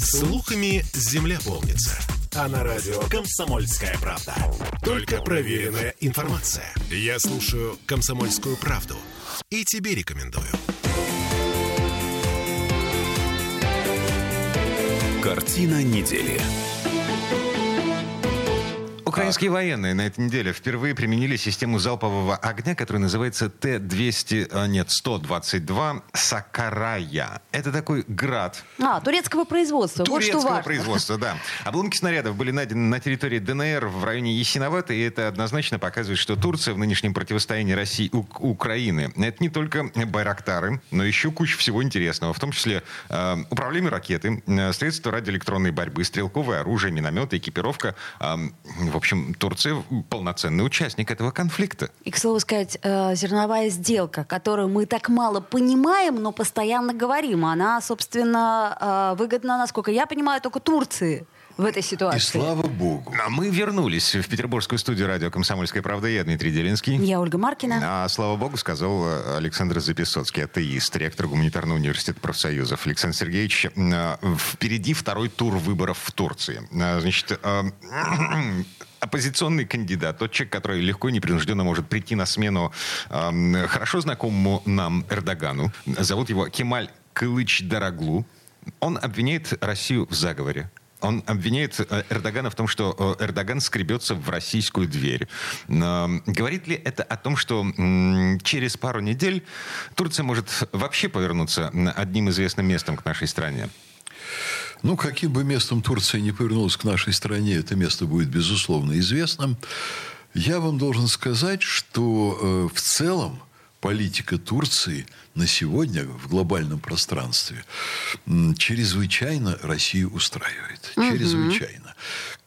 Слухами земля полнится. А на радио «Комсомольская правда». Только проверенная информация. Я слушаю «Комсомольскую правду» и тебе рекомендую. Картина недели. Украинские военные на этой неделе впервые применили систему залпового огня, которая называется Т-200, а, нет, 122 Сакарая. Это такой град. А, турецкого производства. вот что Турецкого важно. производства, да. Обломки снарядов были найдены на территории ДНР в районе Ясиновата, и это однозначно показывает, что Турция в нынешнем противостоянии России и Ук- Украины это не только байрактары, но еще куча всего интересного, в том числе э, управляемые ракеты, э, средства радиоэлектронной борьбы, стрелковое оружие, минометы, экипировка. Э, в общем, Турция полноценный участник этого конфликта. И, к слову сказать, э, зерновая сделка, которую мы так мало понимаем, но постоянно говорим, она, собственно, э, выгодна, насколько я понимаю, только Турции в этой И ситуации. слава богу. А мы вернулись в петербургскую студию радио «Комсомольская правда». Я Дмитрий Делинский. Я Ольга Маркина. А слава богу, сказал э, Александр Записоцкий, атеист, ректор гуманитарного университета профсоюзов. Александр Сергеевич, э, впереди второй тур выборов в Турции. Э, Значит, э, оппозиционный кандидат, тот человек, который легко и непринужденно может прийти на смену э, хорошо знакомому нам Эрдогану. Зовут его Кемаль Кылыч Дороглу. Он обвиняет Россию в заговоре. Он обвиняет э, Эрдогана в том, что э, Эрдоган скребется в российскую дверь. Но говорит ли это о том, что через пару недель Турция может вообще повернуться одним известным местом к нашей стране? Ну, каким бы местом Турция не повернулась к нашей стране, это место будет, безусловно, известным. Я вам должен сказать, что э, в целом политика Турции на сегодня в глобальном пространстве чрезвычайно Россию устраивает. Чрезвычайно.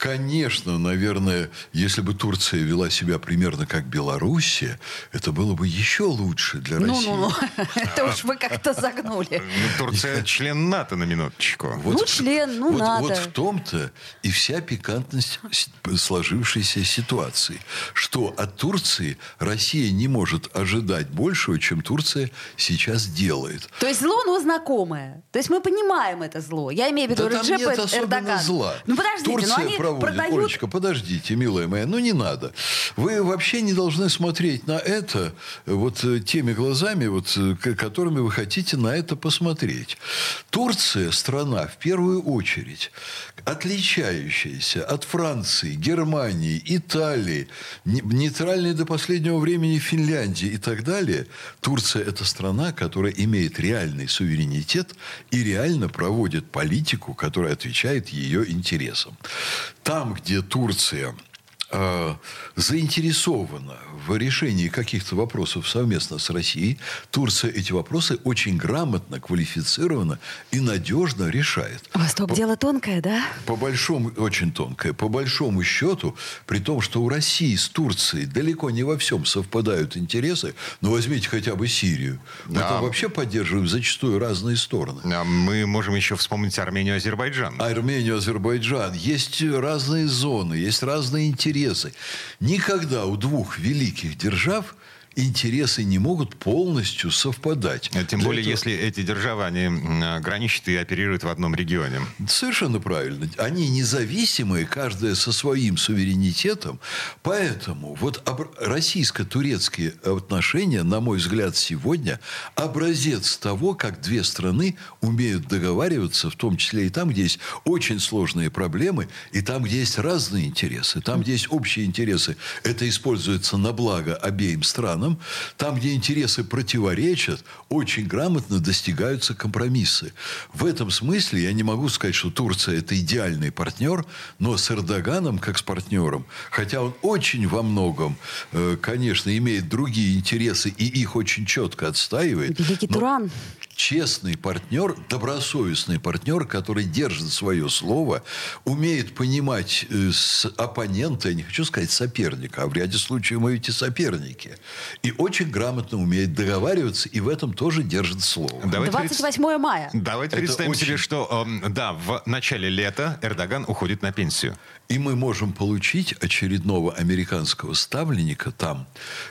Конечно, наверное, если бы Турция вела себя примерно как Белоруссия, это было бы еще лучше для России. Ну-ну-ну, это уж вы как-то загнули. Ну, Турция член НАТО на минуточку. Ну, член, ну, вот, надо. Вот в том-то и вся пикантность сложившейся ситуации, что от Турции Россия не может ожидать большего, чем Турция сейчас делает. То есть зло, но знакомое. То есть мы понимаем это зло. Я имею в виду Да Реджепа зла. Ну подождите, Турция ну они проводит. продают... Олечка, подождите, милая моя, ну не надо. Вы вообще не должны смотреть на это э, вот э, теми глазами, вот, э, которыми вы хотите на это посмотреть. Турция страна, в первую очередь, отличающаяся от Франции, Германии, Италии, не- нейтральной до последнего времени Финляндии и так далее. Турция – это страна, которая имеет реальный суверенитет и реально проводит политику, которая отвечает ее интересам. Там, где Турция заинтересована в решении каких-то вопросов совместно с Россией, Турция эти вопросы очень грамотно, квалифицированно и надежно решает. Восток дело тонкое, да? По большому, очень тонкое, по большому счету, при том, что у России с Турцией далеко не во всем совпадают интересы, но возьмите хотя бы Сирию. Мы Да. там вообще поддерживаем зачастую разные стороны. А Мы можем еще вспомнить Армению и Азербайджан. Армению, Азербайджан. Есть разные зоны, есть разные интересы. Никогда у двух великих держав интересы не могут полностью совпадать. Тем Для более, этого- если эти державы, они граничат и оперируют в одном регионе. Совершенно правильно. Они независимые, каждая со своим суверенитетом. Поэтому вот российско-турецкие отношения, на мой взгляд, сегодня образец того, как две страны умеют договариваться, в том числе и там, где есть очень сложные проблемы, и там, где есть разные интересы, там, где есть общие интересы, это используется на благо обеим странам, там, где интересы противоречат, очень грамотно достигаются компромиссы. В этом смысле я не могу сказать, что Турция это идеальный партнер, но с Эрдоганом как с партнером, хотя он очень во многом, э, конечно, имеет другие интересы и их очень четко отстаивает. Великий но Туран. честный партнер, добросовестный партнер, который держит свое слово, умеет понимать э, с оппонента, я не хочу сказать соперника, а в ряде случаев мы ведь и соперники. И очень грамотно умеет договариваться, и в этом тоже держит слово. Давайте 28 мая. Давайте Это представим очень- себе, что эм, да, в начале лета Эрдоган уходит на пенсию. И мы можем получить очередного американского ставленника там,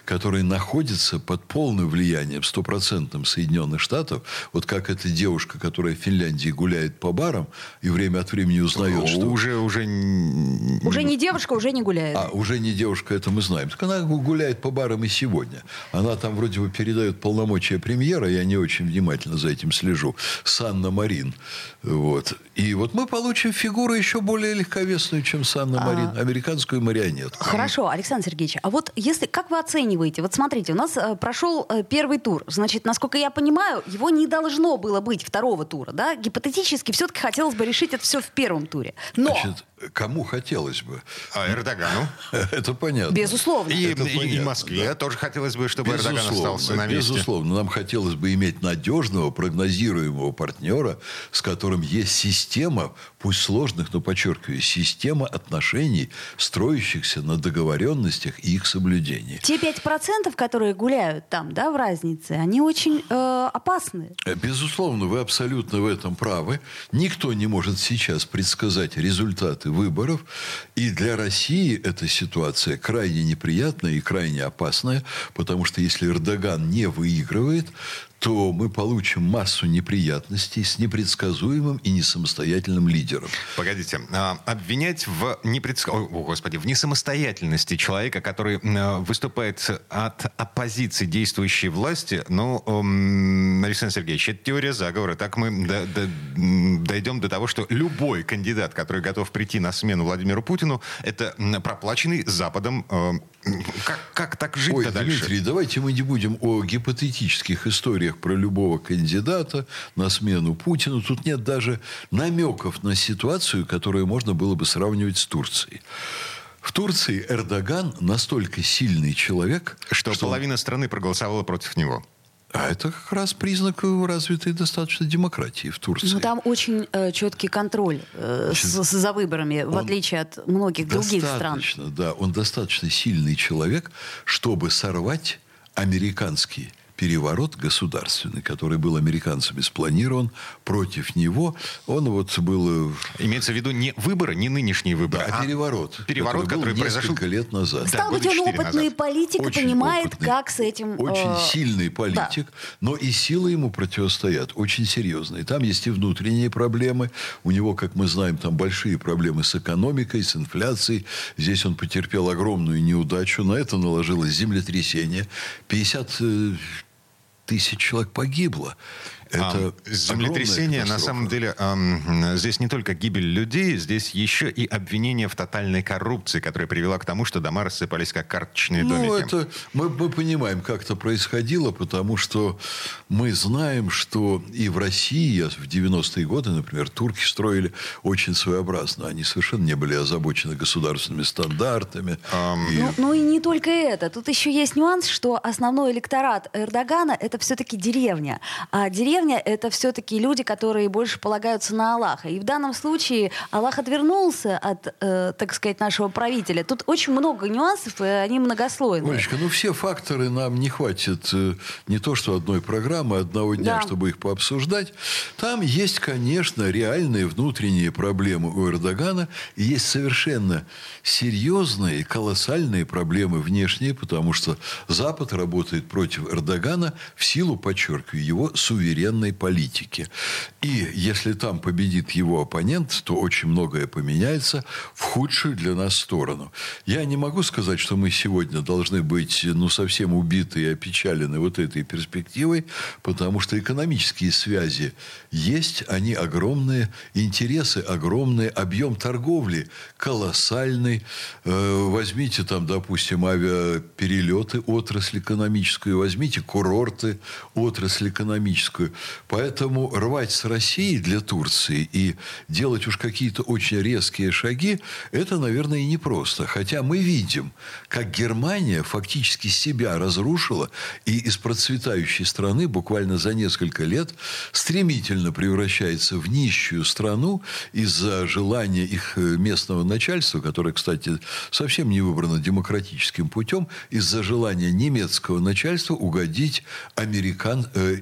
который находится под полным влиянием стопроцентным Соединенных Штатов. Вот как эта девушка, которая в Финляндии гуляет по барам и время от времени узнает, что... Уже, уже... Уже не девушка, уже не гуляет. А, уже не девушка, это мы знаем. Так она гуляет по барам и сегодня. Она там вроде бы передает полномочия премьера, я не очень внимательно за этим слежу. Санна Марин. Вот. И вот мы получим фигуру еще более легковесную, чем Санна Марин. Американскую марионетку. Хорошо, Александр Сергеевич, а вот если, как вы оцениваете, вот смотрите, у нас э, прошел э, первый тур, значит, насколько я понимаю, его не должно было быть второго тура, да? Гипотетически все-таки хотелось бы решить это все в первом туре. Но, Значит, кому хотелось бы? А Эрдогану. Это понятно. безусловно, И, Это и- и понятно, Москве тоже хотелось бы, чтобы Эрдоган Безусловно, остался на месте. безусловно. Нам хотелось бы иметь надежного, прогнозируемого партнера, с которым есть система, пусть сложных, но подчеркиваю, система отношений, строящихся на договоренностях и их соблюдении. те 5%, которые гуляют там, да, в разнице, они очень э, опасны. Э, Безусловно, вы абсолютно в этом правы. Никто не может сейчас предсказать результаты выборов. И для России эта ситуация крайне неприятная и крайне опасная, потому что если Эрдоган не выигрывает, то мы получим массу неприятностей с непредсказуемым и несамостоятельным лидером. Погодите, а, обвинять в непредск... О, господи, в несамостоятельности человека, который выступает от оппозиции действующей власти, ну, Александр Сергеевич, это теория заговора. Так мы до- до- дойдем до того, что любой кандидат, который готов прийти на смену Владимиру Путину, это проплаченный Западом. э, Как, как так жить-то Ой, дальше? Дмитрий, давайте мы не будем о гипотетических историях про любого кандидата на смену Путину. Тут нет даже намеков на ситуацию, которую можно было бы сравнивать с Турцией. В Турции Эрдоган настолько сильный человек, Что он- половина страны проголосовала против него. А это как раз признак развитой достаточно демократии в Турции. Ну, там очень э, четкий контроль э, с- с- за выборами, в Он отличие от многих других стран. Достаточно, да. Он достаточно сильный человек, чтобы сорвать американский переворот государственный, который был американцами спланирован против него. Он вот был... э, Имеется в виду не выборы, не нынешние выборы, а переворот. переворот, который, был произошел несколько лет назад. Да, Стал быть, года он опытный назад. политик Очень понимает, опытный, как с этим... Очень э, сильный политик, но и силы ему противостоят, очень серьезные. Там есть и внутренние проблемы. У него, как мы знаем, там большие проблемы с экономикой, с инфляцией. Здесь он потерпел огромную неудачу. На это наложилось землетрясение. 50 э, тысяч человек погибло. Это А, землетрясение, на самом деле, ам, здесь не только гибель людей, здесь еще и обвинение в тотальной коррупции, которая привела к тому, что дома рассыпались как карточные Ну, домики. это мы, мы понимаем, как это происходило, потому что мы знаем, что и в России в 90-е годы, например, турки строили очень своеобразно. Они совершенно не были озабочены государственными стандартами. И- Ну, ну и не только это. Тут еще есть нюанс, что основной электорат Эрдогана это все-таки деревня. А деревня это все-таки люди, которые больше полагаются на Аллаха. И в данном случае Аллах отвернулся от, э, так сказать, нашего правителя. Тут очень много нюансов, и они многослойные. Олечка, ну все факторы нам не хватит э, не то что одной программы, одного дня, Да. чтобы их пообсуждать. Там есть, конечно, реальные внутренние проблемы у Эрдогана, и есть совершенно серьезные, колоссальные проблемы внешние, потому что Запад работает против Эрдогана в силу, подчеркиваю, его суверенной политики. И если там победит его оппонент, то очень многое поменяется в худшую для нас сторону. Я не могу сказать, что мы сегодня должны быть ну, совсем убиты и опечалены вот этой перспективой, потому что экономические связи есть, они огромные, интересы огромные, объем торговли колоссальный. Э, Возьмите там, допустим, авиаперелеты, отрасль экономическую, возьмите курорты, отрасль экономическую. Поэтому рвать с Россией для Турции и делать уж какие-то очень резкие шаги, это, наверное, и непросто. Хотя мы видим, как Германия фактически себя разрушила и из процветающей страны буквально за несколько лет стремительно превращается в нищую страну из-за желания их э, местного начальства, которое, кстати, совсем не выбрано демократическим путем, из-за желания немецкого начальства угодить американ, э,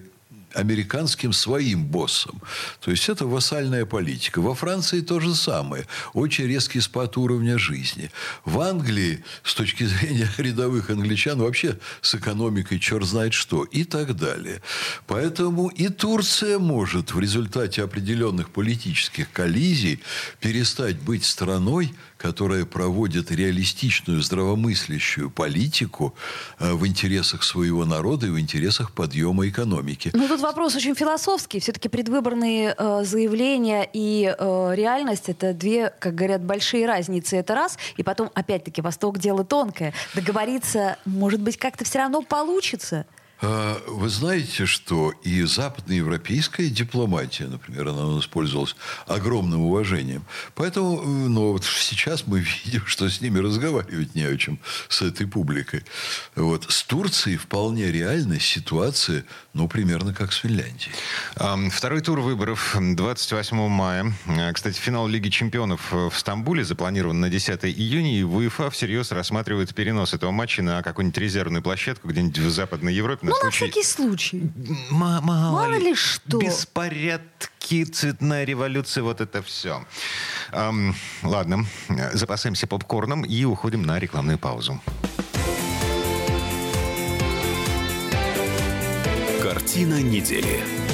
американским своим боссом. То есть это вассальная политика. Во Франции то же самое. Очень резкий спад уровня жизни. В Англии, с точки зрения рядовых англичан, вообще с экономикой черт знает что. И так далее. Поэтому и Турция может в результате определенных политических коллизий перестать быть страной, которая проводит реалистичную, здравомыслящую политику э, в интересах своего народа и в интересах подъема экономики. Ну, тут вопрос очень философский. Все-таки предвыборные э, заявления и э, реальность — это две, как говорят, большие разницы. Это раз. И потом, опять-таки, Восток — дело тонкое. Договориться, может быть, как-то все равно получится. А, вы знаете, что и западноевропейская дипломатия, например, она использовалась огромным уважением. Поэтому ну, вот сейчас мы видим, что с ними разговаривать не о чем, с этой публикой. Вот. С Турцией вполне реальная ситуация, ну, примерно как с Финляндией. Второй тур выборов 28 мая. А, кстати, финал Лиги чемпионов в Стамбуле запланирован на 10 июня, и УЕФА всерьез рассматривает перенос этого матча на какую-нибудь резервную площадку где-нибудь в Западной Европе ну, случай... на всякий случай. М- мало, мало ли что. Беспорядки, цветная революция, вот это все. Эм, ладно, запасаемся попкорном и уходим на рекламную паузу. Картина недели.